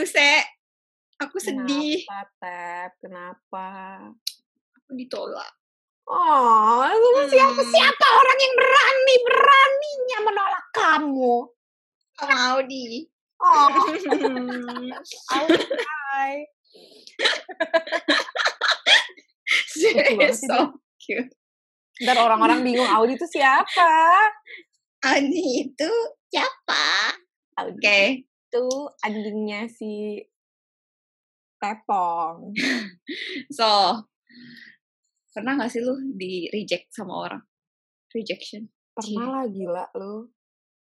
Aduh, Se. Aku sedih. Kenapa, Tep? Kenapa? Aku ditolak. Oh, lu siapa Hmm. siapa orang yang berani beraninya menolak kamu? Audi. Oh, Alright. Se, banget sih so cute. Ntar orang-orang bingung Audi itu siapa? Audi itu siapa? Oke. Itu anjingnya si Tepong. So, pernah gak sih lu di reject sama orang? Rejection. Pernah lah gila lu.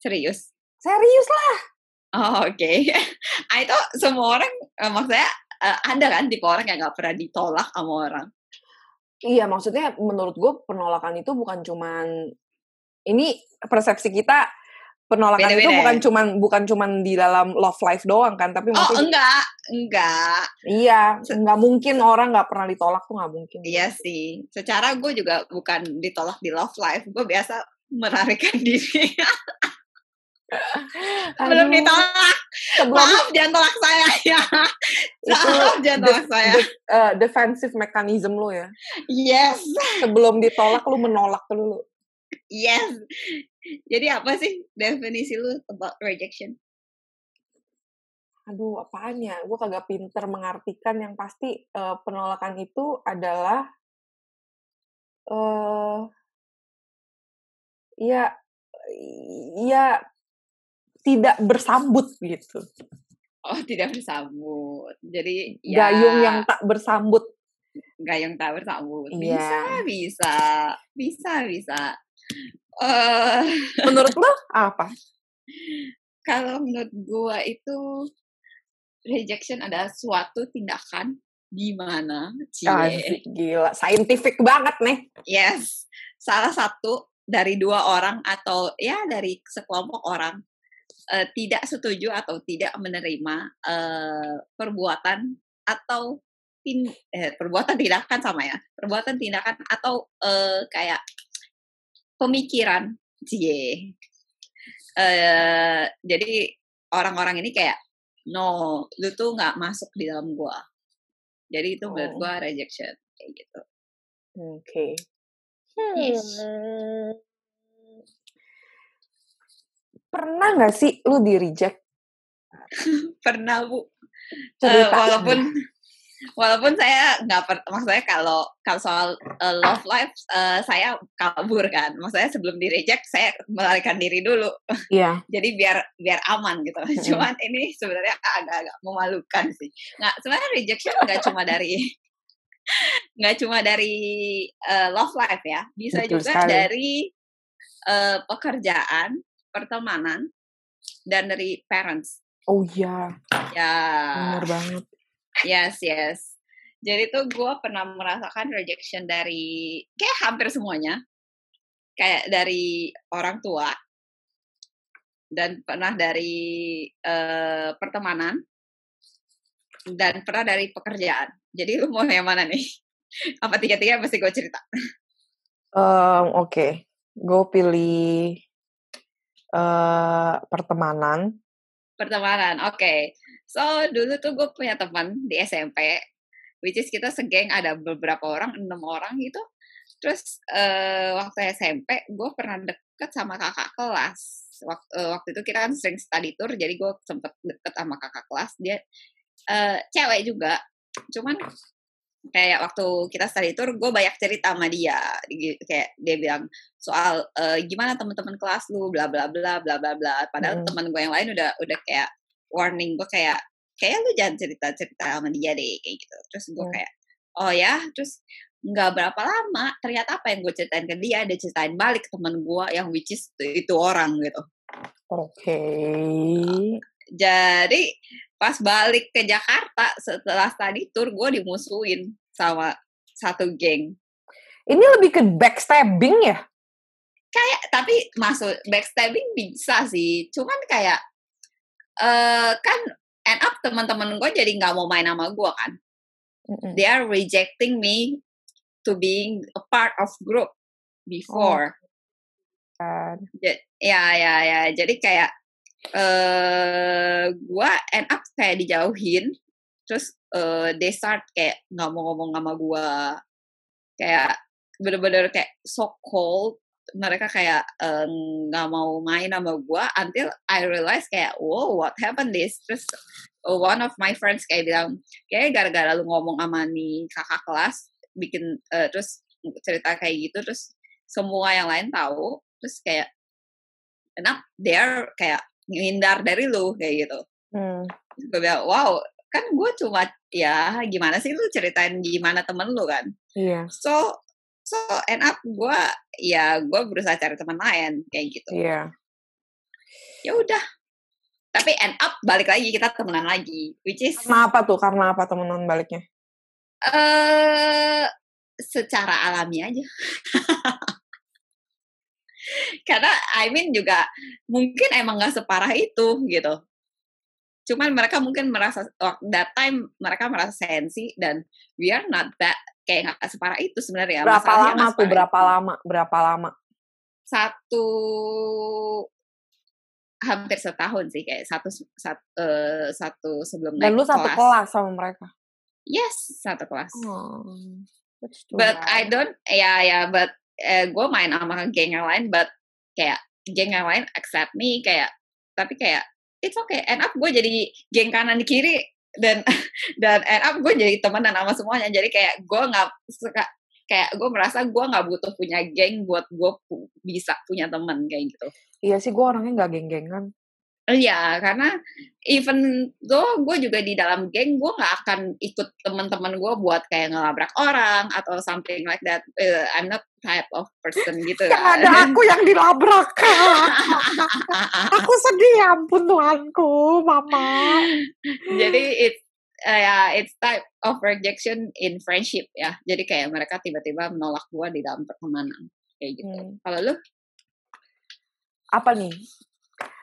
Serius? Serius lah. Oh, oke. ah, itu semua orang, eh, maksudnya eh, ada kan tipe orang yang gak pernah ditolak sama orang. Iya, maksudnya menurut gue penolakan itu bukan cuman ini persepsi kita penolakan itu Beda-beda bukan ya? cuman bukan cuman di dalam love life doang kan, tapi Oh, enggak. Enggak. iya, nggak mungkin orang nggak pernah ditolak tuh nggak mungkin. Iya sih. Secara gue juga bukan ditolak di love life. Gue biasa melarikan diri. Belum ditolak. Sebelum Maaf, jangan tolak saya ya. itu Maaf, jangan tolak saya. def- eh, defensive mechanism lu ya. Yes. Sebelum ditolak lu menolak dulu. Yes. Jadi apa sih definisi lu about rejection? Aduh, apaan ya? Gue kagak pinter mengartikan yang pasti eh, penolakan itu adalah eh ya ya tidak bersambut gitu. Oh, tidak bersambut. Jadi ya Gayung yang tak bersambut. gayung tak bersambut. Bisa, bisa. Bisa, bisa. Eh Menurut lo apa? kalau menurut gua itu rejection adalah suatu tindakan di mana cie, gila, scientific banget nih. yes, salah satu dari dua orang atau ya dari sekelompok orang eh, tidak setuju atau tidak menerima eh, perbuatan atau tin, eh, perbuatan tindakan sama ya, perbuatan tindakan atau eh, kayak pemikiran, cie. Eh, jadi orang-orang ini kayak no, lu tuh nggak masuk di dalam gua. Jadi itu menurut Oh. gua rejection kayak gitu. Oke. Yes. Hmm. Pernah nggak sih lu di reject? Pernah bu, Cerita walaupun walaupun saya nggak per, maksudnya kalau kalau soal eh, love life eh, saya kabur kan, maksudnya sebelum di reject saya melarikan diri dulu, Iya. jadi biar biar aman gitu. Cuman ini sebenarnya agak-agak memalukan sih. Nggak sebenarnya rejection nggak cuma dari nggak cuma dari eh, love life ya, bisa Betul juga sekali. dari eh, pekerjaan, pertemanan, dan dari parents. Oh iya, Ya, benar banget. Yes, yes. Jadi tuh gue pernah merasakan rejection dari kayak hampir semuanya. Kayak dari orang tua. Dan pernah dari eh, pertemanan. Dan pernah dari pekerjaan. Jadi lu mau yang mana nih? Apa tiga-tiga pasti gue cerita? Em, Oke, gue pilih eh pertemanan. Pertemanan, oke. So, dulu tuh gue punya teman di SMP, which is kita segeng ada beberapa orang, enam orang gitu. Terus eh, waktu SMP, gue pernah deket sama kakak kelas. Waktu, waktu itu kita kan sering study tour, jadi gue sempet deket sama kakak kelas. Dia eh, cewek juga, cuman kayak waktu kita study tour, gue banyak cerita sama dia. Kayak dia bilang soal eh, gimana teman-teman kelas lu, bla bla bla bla bla bla. Padahal Mm. teman gue yang lain udah udah kayak warning gue kayak kayak lu jangan cerita cerita sama dia deh kayak gitu. Terus gue Hmm. kayak oh ya, terus nggak berapa lama ternyata apa yang gue ceritain ke dia dia ceritain balik ke teman gue yang which is itu, itu orang gitu. Oke. Jadi pas balik ke Jakarta setelah study tour gue dimusuhin sama satu geng. Ini lebih ke backstabbing ya? Kayak tapi masuk backstabbing bisa sih. Cuman kayak eh kan end up teman-teman gue jadi nggak mau main sama gue kan. Mm-mm. They are rejecting me to being a part of group before. Kan. Ja- Ya ya ya. Jadi kayak eh gue end up kayak dijauhin terus eh they start kayak nggak mau ngomong sama gue kayak bener-bener kayak so cold mereka kayak nggak mau main sama gue until I realize kayak wow what happened this terus uh, one of my friends kayak bilang kayak gara-gara lu ngomong sama nih kakak kelas bikin eh, terus cerita kayak gitu terus semua yang lain tahu terus kayak enak they're kayak ngindar dari lu kayak gitu. Hmm. gue bilang wow kan gue cuma ya gimana sih lu ceritain gimana temen lu kan? Iya, so so end up gue ya gue berusaha cari teman lain kayak gitu iya. ya udah tapi end up balik lagi kita temenan lagi which is Karena apa tuh? Karena apa temenan baliknya? eh secara alami aja karena I mean juga mungkin emang nggak separah itu gitu cuman mereka mungkin merasa oh, that time mereka merasa sensi dan we are not that kayak nggak separah itu sebenarnya Berapa Masalahnya lama tuh? Berapa itu. lama? Berapa lama? satu hampir setahun sih kayak satu satu eh, satu sebelum Dan naik lu satu kelas sama mereka? yes satu kelas Oh, but. I don't ya ya but eh, gue main sama geng yang lain but kayak geng yang lain accept me kayak tapi kayak it's okay end up gue jadi geng kanan di kiri dan dan end up gue jadi temenan sama semuanya jadi kayak gue nggak suka kayak gue merasa gue nggak butuh punya geng buat gue pu- bisa punya teman kayak gitu Iya sih, gue orangnya nggak geng-gengan. Iya, karena even though gue juga di dalam geng, gue nggak akan ikut teman-teman gue buat kayak ngelabrak orang atau something like that. Eh, I'm not type of person gitu. Yang kan. ada aku yang dilabrak. aku sedih, ya ampun Tuhanku, Mama. Jadi it's eh, ya it's type of rejection in friendship ya. Jadi kayak mereka tiba-tiba menolak gue di dalam pertemanan kayak gitu. Hmm. Kalau lu, Apa nih?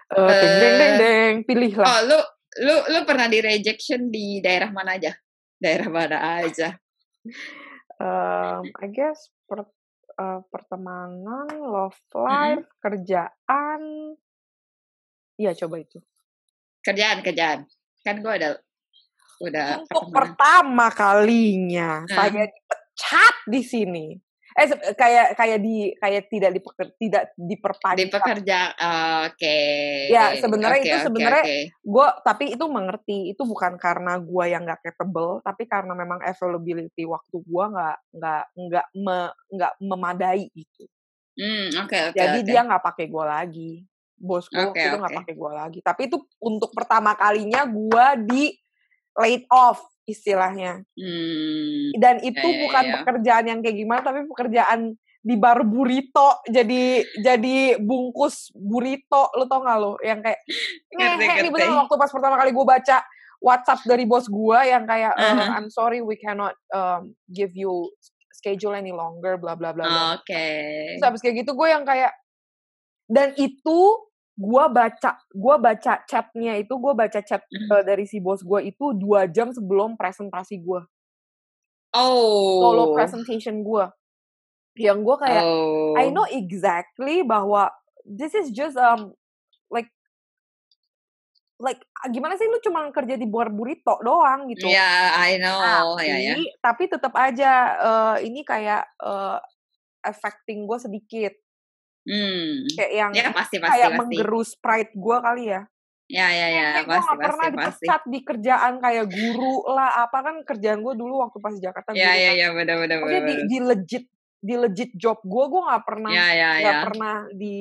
Eh, deng, deng, deng, deng, pilihlah. oh lu lu lu pernah di rejection di daerah mana aja? Daerah mana aja? Um, I guess per, eh, pertemanan, love life, kerjaan. Iya, coba itu. Kerjaan, kerjaan. Kan gue ada udah Untuk pertemanan. pertama kalinya Hmm. saya dipecat di sini. Eh kayak kayak di kayak tidak dipeker, tidak di diperpanjang. pekerja oke Ya, sebenarnya Oke, itu sebenarnya oke. Gue tapi itu mengerti itu bukan karena gue yang nggak capable, tapi karena memang availability waktu gue nggak nggak nggak me- nggak memadai itu. hmm oke oke Jadi oke. dia nggak pakai gue lagi. Bos gue Oke, waktu itu nggak oke. pakai gue lagi. Tapi itu untuk pertama kalinya gue di laid off istilahnya. hmm Dan itu ya, ya, bukan ya. pekerjaan yang kayak gimana, tapi pekerjaan di bar burrito jadi jadi bungkus burrito lo tau gak lo yang kayak ngehe nih ngerti. bener waktu pas pertama kali gue baca WhatsApp dari bos gue yang kayak eh, Uh-huh. I'm sorry we cannot um, give you schedule any longer bla bla bla oke Terus habis kayak gitu gue yang kayak dan itu gue baca gue baca chatnya itu gue baca chat eh, dari si bos gue itu dua jam sebelum presentasi gue oh. solo presentation gue yang gue kayak oh. I know exactly bahwa this is just um like like ah, gimana sih lu cuma kerja di bar burrito doang gitu. Ya I know tapi ya ya tapi tetap aja eh, ini kayak eh, affecting gue sedikit hmm. Kayak yang ya pasti pasti kayak pasti. menggerus pride gue kali ya. Ya ya ya kayak gue pasti gak pernah pasti pasti. dipecat di kerjaan kayak guru lah apa kan kerjaan gue dulu waktu pas di Jakarta ya ya kan. ya benar benar maksudnya di, benar di legit di legit job gue gue nggak pernah ya ya nggak ya. pernah di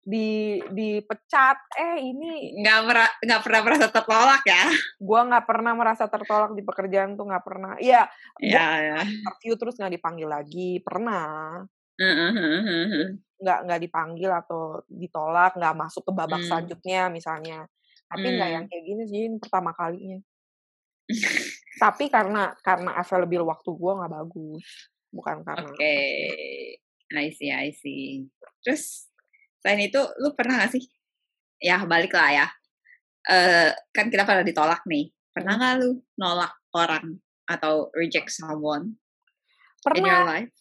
di dipecat. Eh ini nggak mera- nggak pernah merasa tertolak ya? Gue nggak pernah merasa tertolak di pekerjaan tuh nggak pernah. Iya gue ya ya. interview terus nggak dipanggil lagi pernah. Nggak nggak dipanggil atau ditolak nggak masuk ke babak Hmm. selanjutnya misalnya tapi nggak Hmm. yang kayak gini sih ini pertama kalinya tapi karena karena available waktu gue nggak bagus bukan karena Oke, I see, I see. Terus selain itu, lu pernah gak sih? Ya balik lah ya. Eh kan kita pada ditolak nih. Pernah Hmm. nggak lu nolak orang atau reject someone in your pernah life?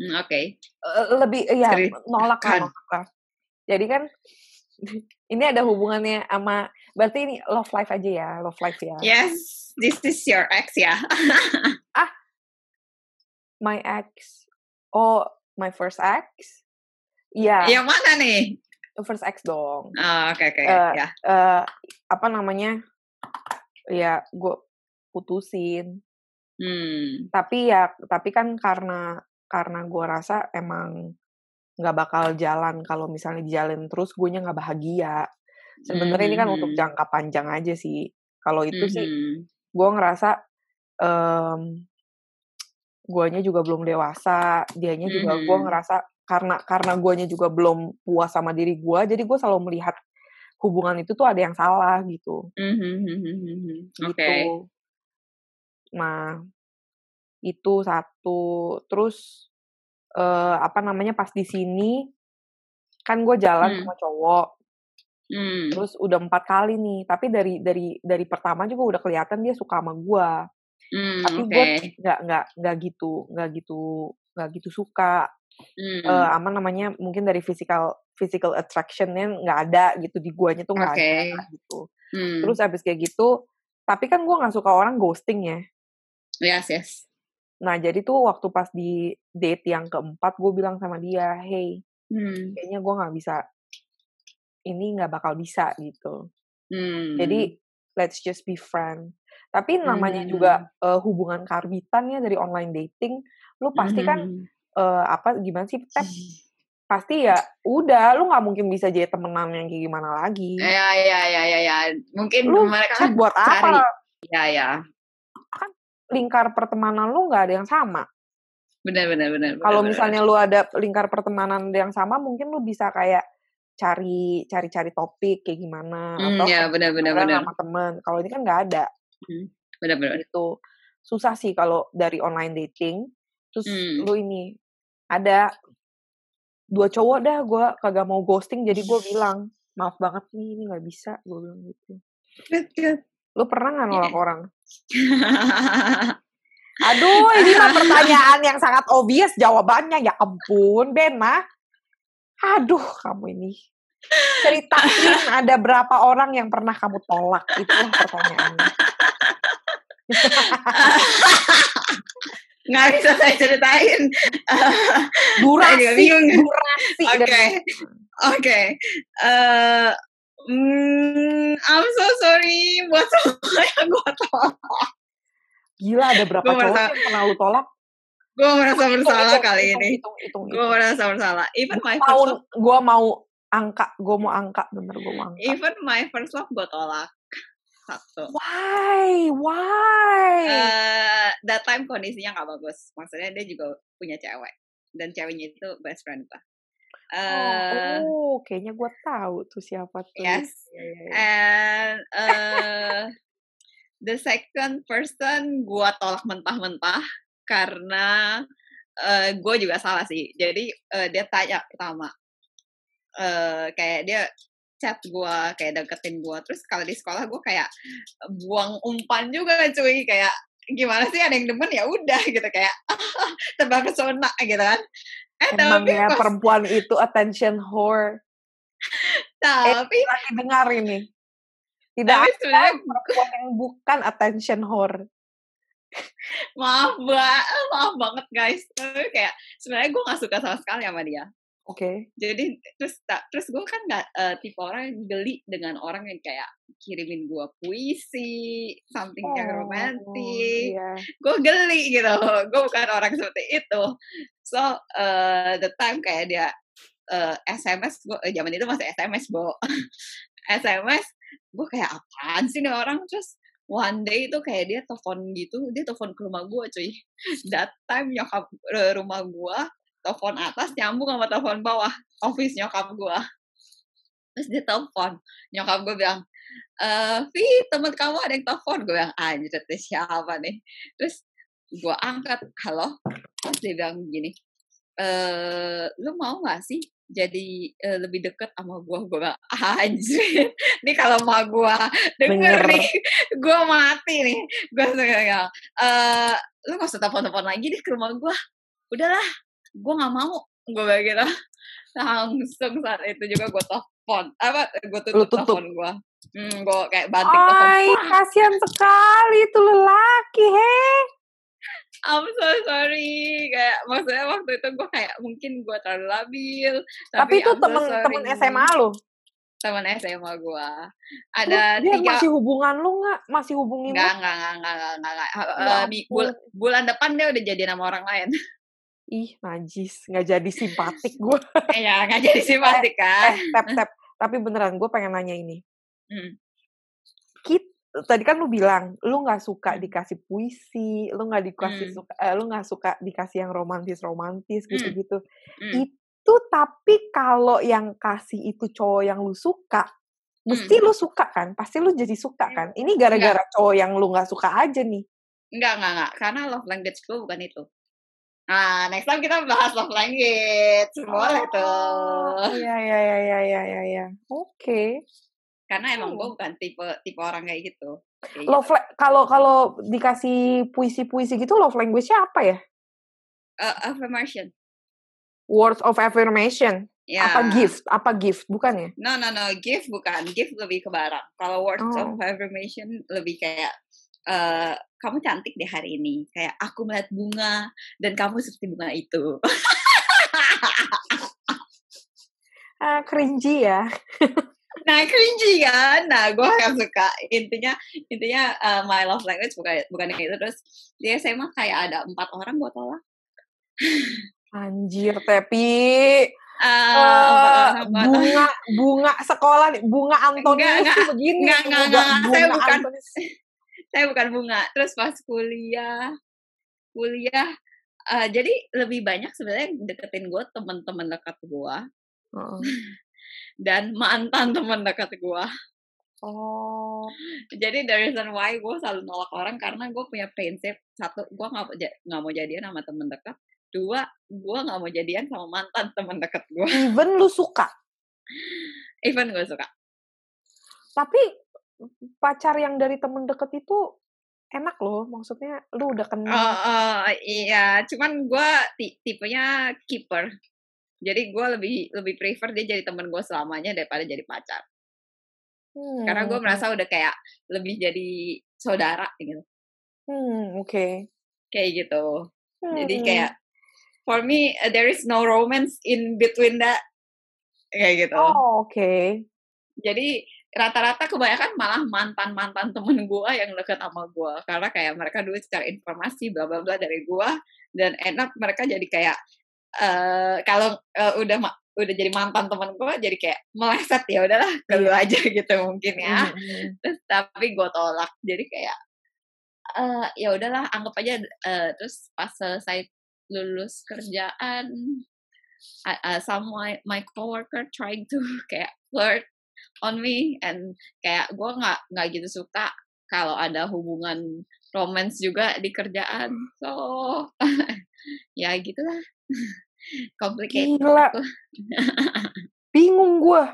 Hmm, Oke. eh, lebih ya nolak lah kan? nolak lah jadi kan ini ada hubungannya sama berarti ini love life aja ya, love life ya. Yes, this is your ex ya. ah, my ex. Oh, my first ex? Iya. Yang mana nih? First ex dong. Oh, oke okay, oke. Okay. Uh, ya. Uh, apa namanya? Ya, gue putusin. Hmm. Tapi ya, tapi kan karena karena gue rasa emang nggak bakal jalan kalau misalnya jalan terus gue nya nggak bahagia sebenarnya mm -hmm. ini kan untuk hmm. jangka panjang aja sih kalau itu mm -hmm. sih gue ngerasa um, guanya juga belum dewasa dianya juga mm -hmm. gue ngerasa karena karena guanya juga belum puas sama diri gue jadi gue selalu melihat hubungan itu tuh ada yang salah gitu mm -hmm. gitu okay. nah itu satu terus uh, apa namanya pas di sini kan gue jalan hmm. sama cowok hmm. terus udah empat kali nih tapi dari dari dari pertama juga udah kelihatan dia suka sama gue hmm, tapi okay. gue nggak nggak nggak gitu nggak gitu nggak gitu suka hmm. uh, apa namanya mungkin dari physical physical attractionnya nggak ada gitu di guanya tuh nggak okay. ada gitu hmm. terus abis kayak gitu tapi kan gue nggak suka orang ghosting ya yes yes Nah, jadi tuh waktu pas di date yang keempat, gue bilang sama dia, hey, hmm. kayaknya gue nggak bisa, ini nggak bakal bisa gitu. Hmm. Jadi, let's just be friend. Tapi namanya hmm. juga uh, hubungan karbitan ya dari online dating, lu pasti kan uh, apa gimana sih, Tep? pasti ya udah lu nggak mungkin bisa jadi temenan yang kayak gimana lagi ya ya ya ya ya mungkin lu mereka kan buat cari. apa ya ya lingkar pertemanan lu nggak ada yang sama. Benar benar benar. Kalau misalnya lu ada lingkar pertemanan yang sama, mungkin lu bisa kayak cari cari cari topik kayak gimana hmm, atau ya, benar benar benar sama temen. Kalau ini kan nggak ada. Hmm, benar benar. Itu susah sih kalau dari online dating. Terus hmm. lu ini ada dua cowok dah gue kagak mau ghosting jadi gue bilang maaf banget nih ini nggak bisa gue bilang gitu. Lu pernah nggak nolak yeah. orang? Aduh, ini mah pertanyaan yang sangat obvious jawabannya. Ya ampun, Bena. Aduh, kamu ini. Ceritain ada berapa orang yang pernah kamu tolak. Itulah pertanyaannya. Nggak bisa saya ceritain. durasi, durasi. Oke, okay. oke. Okay. Uh, Hmm, I'm so sorry buat semua yang gue tolak. Gila ada berapa gua cowok yang pernah lu tolak? Gue merasa bersalah hitung, kali hitung, ini. Gue merasa bersalah. Even gua my first love. Gue mau angka, gue mau angka, bener gue mau angka. Even my first love gue tolak. Satu. Why? Why? Uh, that time kondisinya gak bagus. Maksudnya dia juga punya cewek. Dan ceweknya itu best friend gue. Uh, oh, kayaknya gue tahu tuh siapa tuh. Yes. Yeah, yeah, yeah. And uh, the second person gue tolak mentah-mentah karena uh, gue juga salah sih. Jadi uh, dia tanya pertama, uh, kayak dia chat gue, kayak deketin gue. Terus kalau di sekolah gue kayak buang umpan juga cuy, kayak gimana sih ada yang demen ya udah gitu kayak tebak pesona gitu kan Eh, Emangnya pas... perempuan itu attention whore. Tapi eh, lagi dengar ini. Tidak tapi ada perempuan yang bukan attention whore. maaf mbak, maaf banget guys. kayak sebenarnya gue gak suka sama sekali sama dia. Oke. Okay. Jadi terus terus gue kan nggak uh, tipe orang yang geli dengan orang yang kayak kirimin gue puisi, something oh, yang romantis. Yeah. Gue geli gitu. Gue bukan orang seperti itu. So uh, the time kayak dia uh, eh, SMS gue uh, zaman itu masih SMS bo. SMS gue kayak apaan sih nih orang terus one day itu kayak dia telepon gitu dia telepon ke rumah gue cuy that time nyokap rumah gue telepon atas nyambung sama telepon bawah. Office nyokap gue terus dia telepon. Nyokap gue bilang eh Vi teman kamu ada yang telepon. Gue bilang anjir siapa nih? Terus gue angkat halo? Terus dia bilang gini eh lu mau gak sih jadi uh, lebih deket sama gue gue bilang anjir nih kalau mau gue denger nih gue mati nih. Gue bilang eh lu gak usah telepon telepon lagi deh ke rumah gue udahlah gue nggak mau gue bilang gitu langsung saat itu juga gue telepon apa gue tutup, tutup. telepon gue hmm, gue kayak banting telepon kasihan sekali itu lelaki, he. I'm so sorry kayak maksudnya waktu itu gue kayak mungkin gue terlalu labil Tapi, itu I'm so temen temen sorry. SMA lo. temen SMA gue Terus ada dia tiga masih hubungan lu nggak? Masih hubungin enggak, enggak, enggak, enggak, enggak. Eh, Ya eh, mi- bul- bulan depan dia udah jadi nama orang lain. Ih, najis. Nggak jadi simpatik gue. Iya, enggak jadi sih pasti eh, kan. tap, tap. Tapi beneran, gue pengen nanya ini. Hmm. Kit, tadi kan lu bilang, lu nggak suka dikasih puisi, lu nggak dikasih Hmm. suka, eh, lu nggak suka dikasih yang romantis-romantis Hmm. gitu-gitu. Hmm. Itu tapi kalau yang kasih itu cowok yang lu suka, mesti lu suka kan? Pasti lu jadi suka kan? Ini gara-gara cowok yang lu nggak suka aja nih. Enggak, enggak, enggak. Karena love language gue bukan itu. Nah, next time kita bahas love language. Boleh Oh, tuh. Iya, iya, iya, iya, iya, iya, iya. Oke. Karena emang Hmm. gue bukan tipe tipe orang kayak gitu. Kayak Love la- kalau kalau dikasih puisi-puisi gitu love language-nya apa ya? gitu. Eh, affirmation. Words of affirmation. Ya. Apa gift? Apa gift? Bukan ya? No, no, no. Gift bukan. Gift lebih ke barang. Kalau words Oh. of affirmation lebih kayak eh kamu cantik deh hari ini. Kayak aku melihat bunga dan kamu seperti bunga itu. Ah, cringy ya. nah, cringy kan? Nah, gue gak suka. Intinya, intinya eh, my love language bukan bukan itu. Terus dia SMA kayak ada empat orang gue tolak. Anjir, orang gua tolak. bunga bunga sekolah nih, bunga Antonius Enggak, tuh begini. enggak, enggak, bunga, enggak. Saya bunga bukan. Antonius. Saya bukan bunga. Terus pas kuliah, kuliah, eh, jadi lebih banyak sebenarnya deketin gue teman-teman dekat gue Heeh. dan mantan teman dekat gue. Oh. Jadi the reason why gue selalu nolak orang karena gue punya prinsip satu, gue nggak nggak mau jadian sama teman dekat. Dua, gue nggak mau jadian sama mantan teman dekat gue. Even lu suka, Even gue suka. tapi pacar yang dari temen deket itu enak loh. Maksudnya lu udah kenal. Oh, oh, iya, cuman gue ti- tipenya keeper. Jadi gue lebih lebih prefer dia jadi temen gue selamanya daripada jadi pacar. Karena gue Hmm. merasa udah kayak lebih jadi saudara gitu. Hmm, oke. Kayak gitu. Jadi Hmm. kayak for me uh, there is no romance in between that. Kayak gitu. Oh, oke. Jadi rata-rata kebanyakan malah mantan-mantan temen gue yang deket sama gue. Karena kayak mereka dulu secara informasi bla bla bla dari gue. Dan enak mereka jadi kayak eh kalau eh, udah udah jadi mantan temen gue jadi kayak meleset ya udahlah ke lu aja gitu mungkin ya. Hmm, hmm. terus tapi gue tolak jadi kayak eh ya udahlah anggap aja eh, terus pas selesai lulus kerjaan I- uh, some my, my coworker trying to kayak flirt on me and kayak gue nggak nggak gitu suka kalau ada hubungan romance juga di kerjaan so ya gitulah complicated Gila. Bingung gue.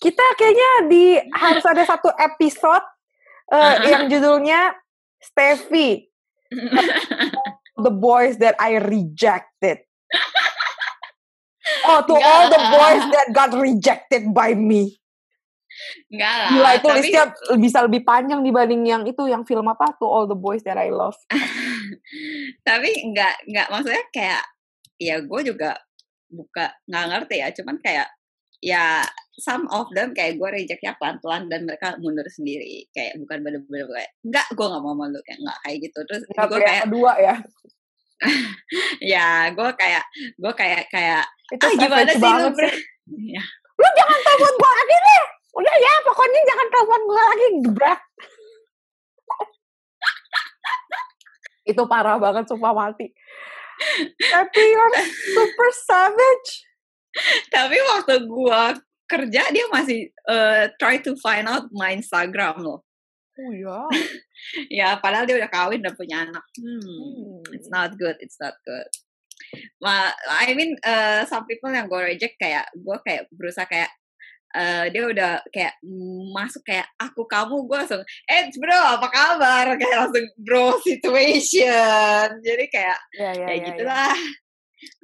Kita kayaknya di harus ada satu episode eh, yang judulnya Steffi, the boys that I rejected. Oh, to Enggak all the boys that got rejected by me. Enggak lah Gila itu tapi- listnya bisa lebih panjang dibanding yang itu yang film apa To All the Boys That I Love. tapi nggak nggak maksudnya kayak ya gue juga buka nggak ngerti ya cuman kayak ya some of them kayak gue rejectnya pelan-pelan dan mereka mundur sendiri kayak bukan bener-bener kayak enggak gue nggak mau malu kayak nggak kayak gitu terus Nggak gue kayak kayak kedua ya. ya gue kayak gue kayak kayak Itu ah gimana sih lu ber ya Lu jangan telepon gue lagi deh. Udah ya, pokoknya jangan telepon gue lagi, gebrak. itu parah banget, sumpah mati. Tapi you're super savage. tapi waktu gue kerja dia masih eh, try to find out my Instagram loh Oh ya. ya padahal dia udah kawin dan punya anak hmm. Hmm. it's not good it's not good Ma, I mean uh, some people yang gue reject kayak gue kayak berusaha kayak eh, dia udah kayak masuk kayak aku kamu gue langsung eh bro apa kabar kayak langsung bro situation jadi kayak Ya, ya, ya ya, ya. gitulah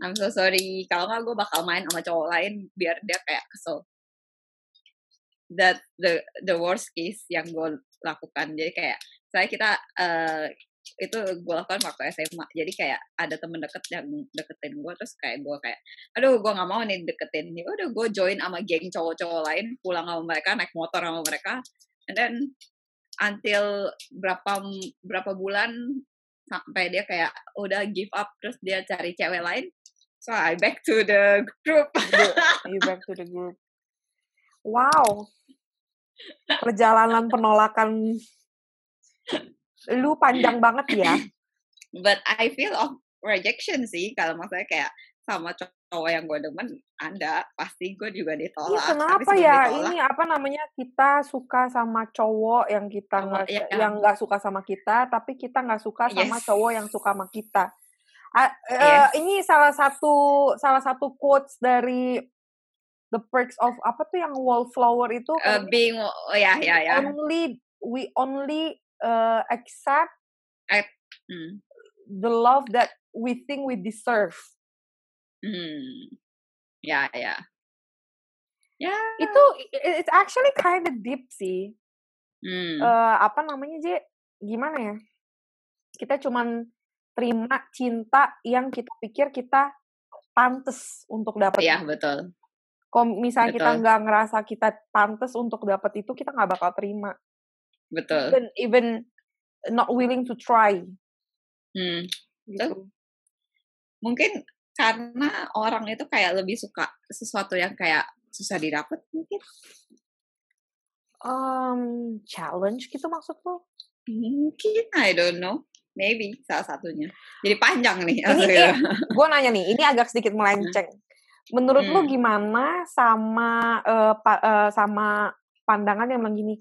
I'm so sorry kalau nggak gue bakal main sama cowok lain biar dia kayak kesel that the the worst case yang gue lakukan. Jadi kayak saya kita uh, itu gue lakukan waktu SMA jadi kayak ada temen deket yang deketin gue terus kayak gue kayak aduh gue nggak mau nih deketin. Ya udah gue join sama geng cowok-cowok lain pulang sama mereka naik motor sama mereka. And then until berapa berapa bulan sampai dia kayak udah give up terus dia cari cewek lain so I back to the group. You back to the group. Wow perjalanan penolakan lu panjang banget ya. But I feel of rejection sih kalau maksudnya kayak sama cowok yang gue demen ada pasti gue juga ditolak. Iya, kenapa ya ditolak, ini apa namanya kita suka sama cowok yang kita nggak ya, yang nggak suka sama kita tapi kita nggak suka sama yes. cowok yang suka sama kita. Uh, yes. uh, ini salah satu salah satu quotes dari the perks of apa tuh yang wallflower itu uh, being oh ya ya ya only we only uh, accept I, mm. the love that we think we deserve. Hmm. Ya, ya. Ya. Itu it's actually kind of deep sih. Hmm. Uh, apa namanya, Je? Gimana ya? Kita cuman terima cinta yang kita pikir kita pantas untuk dapat. Iya, betul. Kalau misalnya betul. kita nggak ngerasa kita pantas untuk dapat itu, kita nggak bakal terima. Betul. Even even not willing to try. Hmm. Gitu. Mungkin karena orang itu kayak lebih suka sesuatu yang kayak susah didapat mungkin. Um, challenge gitu maksud lo? Mungkin, I don't know. Maybe salah satunya. Jadi panjang nih. Ini, eh, gue nanya nih, ini agak sedikit melenceng. Menurut hmm. lo gimana sama uh, pa, uh, sama pandangan yang begini?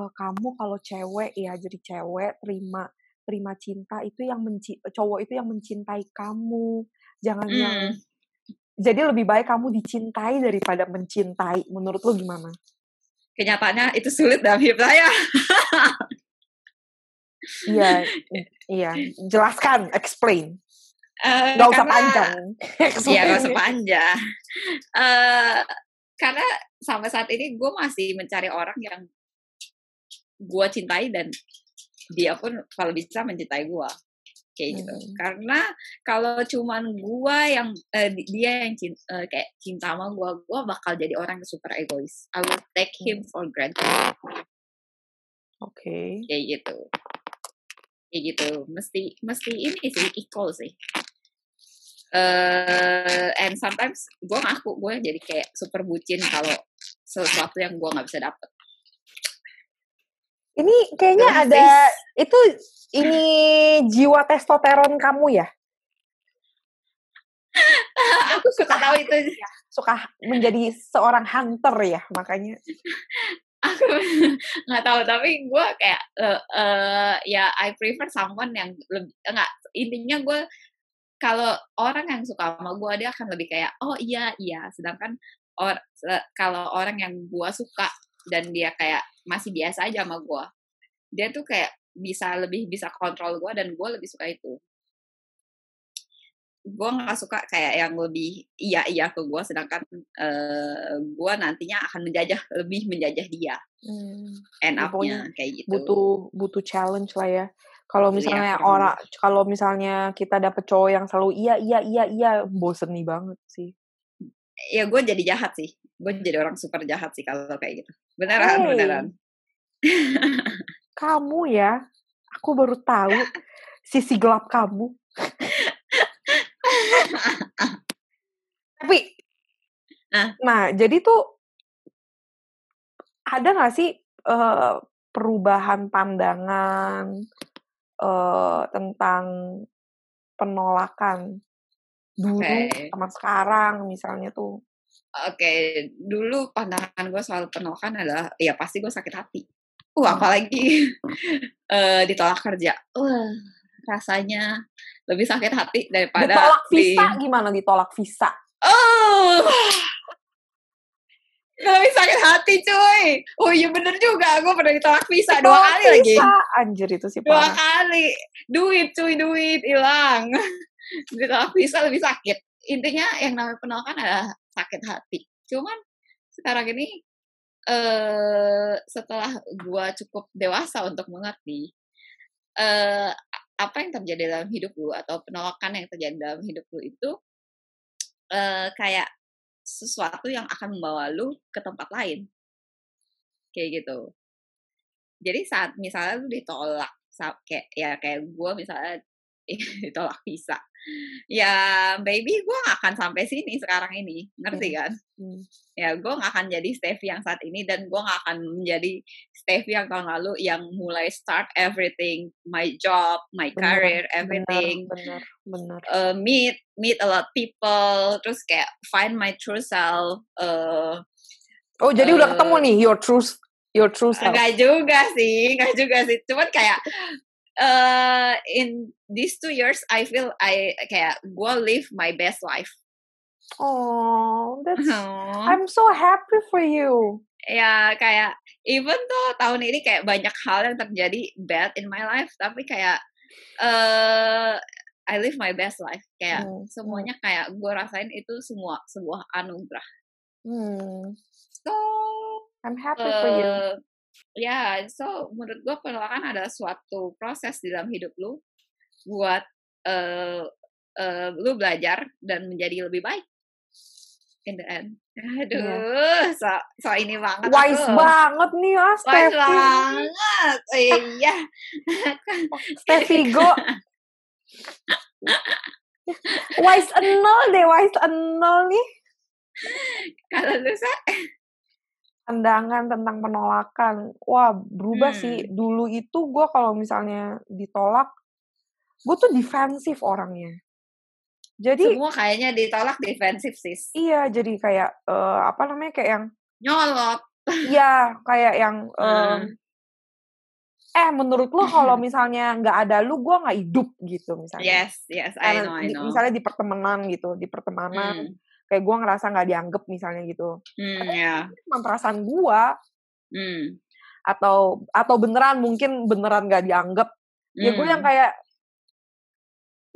uh, kamu kalau cewek ya jadi cewek terima terima cinta itu yang menci cowok itu yang mencintai kamu jangan mm. yang jadi lebih baik kamu dicintai daripada mencintai menurut lo gimana kenyataannya itu sulit dalam hidup saya iya iya jelaskan explain Uh, gak usah panjang. Iya, gak usah panjang. Uh, karena sampai saat ini gue masih mencari orang yang gue cintai dan dia pun kalau bisa mencintai gue kayak gitu hmm. karena kalau cuman gue yang uh, dia yang cinta, uh, eh, kayak cinta sama gue gue bakal jadi orang yang super egois I will take him for granted oke okay. kayak gitu kayak gitu mesti mesti ini sih equal sih uh, and sometimes gue ngaku gue jadi kayak super bucin kalau sesuatu yang gue nggak bisa dapet ini kayaknya ada itu ini jiwa testosteron kamu ya? Aku suka tahu itu ya, suka menjadi seorang hunter ya makanya. Aku nggak tahu tapi gue kayak uh, uh, ya I prefer someone yang lebih enggak intinya gue kalau orang yang suka sama gue dia akan lebih kayak oh iya iya. Sedangkan or kalau orang yang gue suka dan dia kayak masih biasa aja sama gue dia tuh kayak bisa lebih bisa kontrol gue dan gue lebih suka itu. Gue nggak suka kayak yang lebih iya iya ke gue sedangkan uh, gue nantinya akan menjajah lebih menjajah dia. Hmm. end up-nya kayak gitu. butuh butuh challenge lah ya kalau iya, misalnya ya, orang kalau misalnya kita dapet cowok yang selalu iya iya iya iya bosen nih banget sih. Ya gue jadi jahat sih. Gue jadi orang super jahat sih kalau kayak gitu. Beneran hey. beneran. Kamu ya aku baru tahu sisi gelap kamu. Tapi nah. nah jadi tuh ada nggak sih uh, perubahan pandangan uh, tentang penolakan dulu okay. sama sekarang misalnya tuh Oke, okay. dulu pandangan gue soal penolakan adalah ya pasti gue sakit hati. Uh, apalagi uh, ditolak kerja. Uh, rasanya lebih sakit hati daripada ditolak visa di... gimana ditolak visa? Oh. Lebih sakit hati cuy. Oh iya bener juga, gue pernah ditolak visa ditolak dua kali visa. lagi. Anjir itu sih Dua kali. Duit cuy, duit hilang. ditolak bisa lebih sakit intinya yang namanya penolakan adalah sakit hati cuman sekarang ini uh, setelah gua cukup dewasa untuk mengerti uh, apa yang terjadi dalam hidup lu atau penolakan yang terjadi dalam hidup lu itu uh, kayak sesuatu yang akan membawa lu ke tempat lain. Kayak gitu. Jadi saat misalnya lu ditolak kayak ya kayak gue misalnya ditolak visa. Ya baby gue gak akan sampai sini sekarang ini. Ngerti kan? Hmm. ya gue gak akan jadi Stevie yang saat ini dan gue gak akan menjadi Stevie yang tahun lalu yang mulai start everything my job my bener, career everything. bener, bener. Uh, meet meet a lot people terus kayak find my true self uh, oh jadi uh, udah ketemu nih your truth your true self. Enggak juga sih enggak juga sih. Cuman kayak uh, in these two years I feel I kayak gue live my best life. Oh, that's oh. I'm so happy for you. Ya kayak even tuh tahun ini kayak banyak hal yang terjadi bad in my life, tapi kayak uh, I live my best life. Kayak hmm. semuanya kayak gue rasain itu semua sebuah anugerah. Hmm. So I'm happy uh, for you. Ya so menurut gue penolakan adalah suatu proses di dalam hidup lu buat uh, uh, lu belajar dan menjadi lebih baik. In the end. Aduh yeah. so so ini banget wise aku. banget nih ya Steffi. wise banget iya. Steffi go. Wise nol deh wise nol nih. Kalau lu sa pandangan tentang penolakan. Wah, berubah hmm. sih. Dulu itu gue kalau misalnya ditolak, gue tuh defensif orangnya. Jadi semua kayaknya ditolak defensif sih. Iya, jadi kayak uh, apa namanya kayak yang nyolot. Iya, kayak yang um, eh menurut lo kalau misalnya nggak ada lu gue nggak hidup gitu misalnya. Yes, yes, I know, I know. misalnya di pertemanan gitu, di pertemanan. Hmm kayak gue ngerasa nggak dianggap misalnya gitu hmm, yeah. emang perasaan gue hmm. atau atau beneran mungkin beneran nggak dianggap hmm. ya gue yang kayak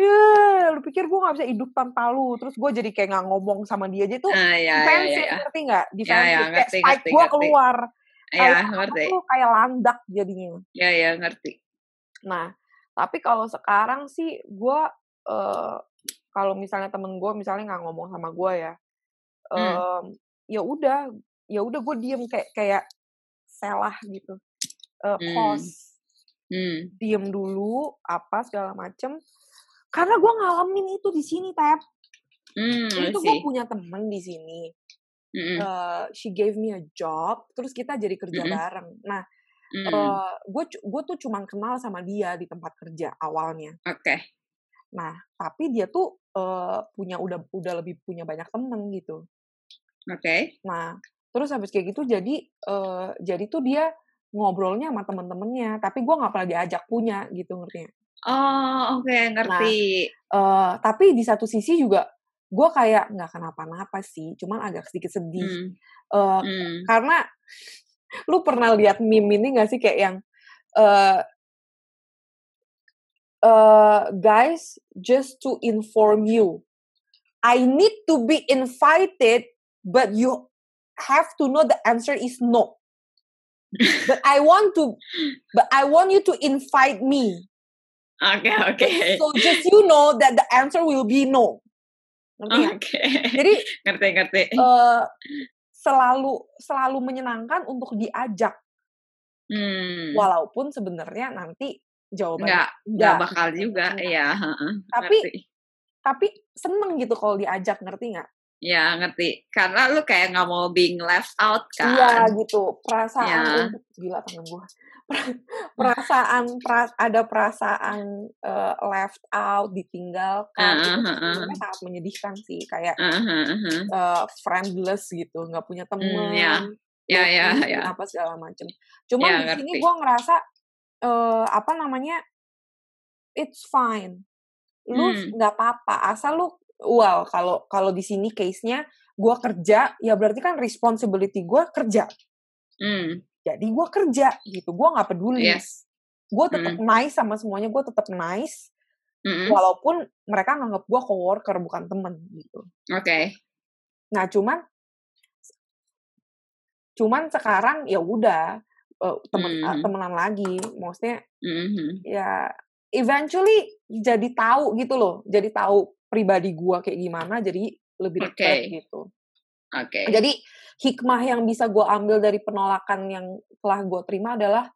ya lu pikir gue gak bisa hidup tanpa lu terus gue jadi kayak nggak ngomong sama dia aja tuh uh, ya, defensif ya, ya. ngerti nggak defensif ya, ya, ngerti, kayak spike gue keluar ya, kayak ngerti. tuh kayak landak jadinya ya ya ngerti nah tapi kalau sekarang sih gue uh, kalau misalnya temen gue misalnya nggak ngomong sama gue ya hmm. um, ya udah ya udah gue diem kayak kayak selah gitu uh, hmm. pause hmm. diem dulu apa segala macem karena gue ngalamin itu di sini tap hmm, itu gue punya temen di sini mm uh, she gave me a job terus kita jadi kerja mm bareng nah mm. uh, gue gue tuh cuma kenal sama dia di tempat kerja awalnya oke okay. Nah, tapi dia tuh uh, punya udah udah lebih punya banyak temen gitu. Oke. Okay. Nah, terus habis kayak gitu jadi uh, jadi tuh dia ngobrolnya sama temen-temennya, tapi gue nggak pernah diajak punya gitu ngerti Oh, oke, okay, ngerti. Nah, uh, tapi di satu sisi juga gue kayak nggak kenapa-napa sih, cuman agak sedikit sedih. Hmm. Uh, hmm. Karena lu pernah lihat meme ini gak sih kayak yang uh, uh, guys, just to inform you, I need to be invited, but you have to know the answer is no. but I want to, but I want you to invite me. Okay, okay. So just you know that the answer will be no. Oke. Okay. Jadi ngerti ngerti. Uh, selalu selalu menyenangkan untuk diajak. Hmm. Walaupun sebenarnya nanti jawabannya nggak nggak bakal juga iya tapi ngerti. tapi seneng gitu kalau diajak ngerti nggak? Ya ngerti. Karena lu kayak nggak mau being left out kan? iya gitu perasaan ya. untuk gila tangan gua. Perasaan pra, ada perasaan uh, left out ditinggalkan uh, uh, uh, itu sangat menyedihkan sih kayak uh, uh, uh. Uh, friendless gitu nggak punya teman hmm, ya ya ya, ya. apa segala macem. Cuma ya, di sini gue ngerasa uh, apa namanya it's fine lu hmm. nggak hmm. apa-apa asal lu well kalau kalau di sini case-nya gue kerja ya berarti kan responsibility gue kerja hmm. jadi gue kerja gitu gue nggak peduli yes. gue tetap hmm. nice sama semuanya gue tetap nice Mm-hmm. Walaupun mereka nganggap gue coworker bukan temen gitu. Oke. Okay. Nah cuman cuman sekarang ya udah uh, temen mm. uh, temenan lagi, maksudnya mm-hmm. ya eventually jadi tahu gitu loh, jadi tahu pribadi gue kayak gimana, jadi lebih dekat okay. gitu. Oke. Okay. Jadi hikmah yang bisa gue ambil dari penolakan yang telah gue terima adalah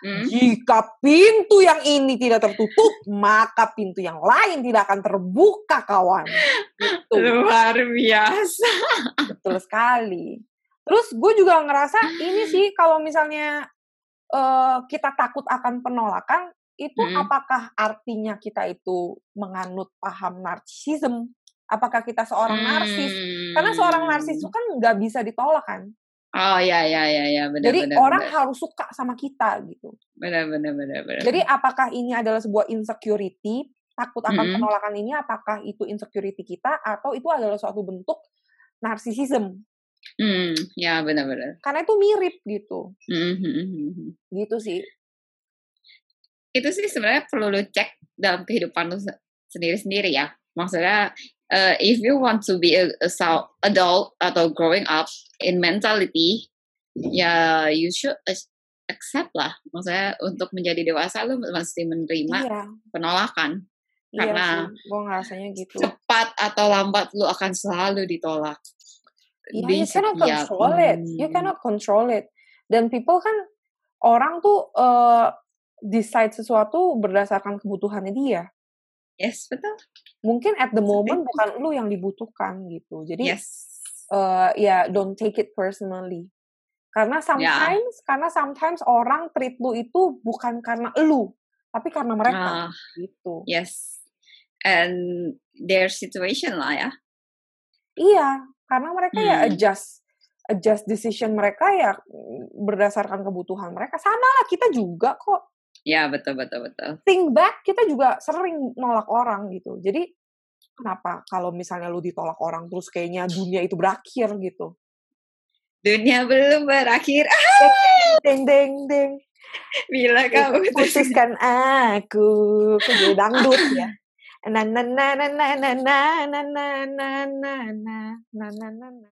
Hmm. Jika pintu yang ini tidak tertutup, maka pintu yang lain tidak akan terbuka, kawan. Gitu. Luar biasa. Betul sekali. Terus gue juga ngerasa ini sih kalau misalnya uh, kita takut akan penolakan, itu hmm. apakah artinya kita itu menganut paham narsisisme? Apakah kita seorang hmm. narsis? Karena seorang narsis itu kan nggak bisa ditolak kan? Oh ya ya ya ya benar Jadi benar, orang benar. harus suka sama kita gitu. Benar benar benar benar. Jadi apakah ini adalah sebuah insecurity, takut akan mm -hmm. penolakan ini apakah itu insecurity kita atau itu adalah suatu bentuk narsisism? Hmm, ya benar-benar. Karena itu mirip gitu. Mm -hmm. Gitu sih. Itu sih sebenarnya perlu lo cek dalam kehidupan lo sendiri-sendiri ya. Maksudnya uh, if you want to be a, a adult atau growing up in mentality, ya you should accept lah. Maksudnya untuk menjadi dewasa lu mesti menerima iya. penolakan. Iya karena gue ngerasanya gitu. Cepat atau lambat lu akan selalu ditolak. Iya, you cannot control it. You hmm. cannot control it. Dan people kan orang tuh uh, decide sesuatu berdasarkan kebutuhannya dia. Yes, betul. Mungkin at the moment bukan lu yang dibutuhkan gitu. Jadi yes. uh, ya yeah, don't take it personally. Karena sometimes yeah. karena sometimes orang treat lu itu bukan karena lu, tapi karena mereka uh, gitu. Yes. And their situation lah ya. Iya, karena mereka ya hmm. ya adjust adjust decision mereka ya berdasarkan kebutuhan mereka. Sama lah kita juga kok. Ya betul betul betul. Think back kita juga sering nolak orang gitu. Jadi kenapa kalau misalnya lu ditolak orang terus kayaknya dunia itu berakhir gitu? Dunia belum berakhir. Deng deng deng. Bila kamu putuskan aku, jadi dangdut ya. Na na na na na na na na na na na na na na na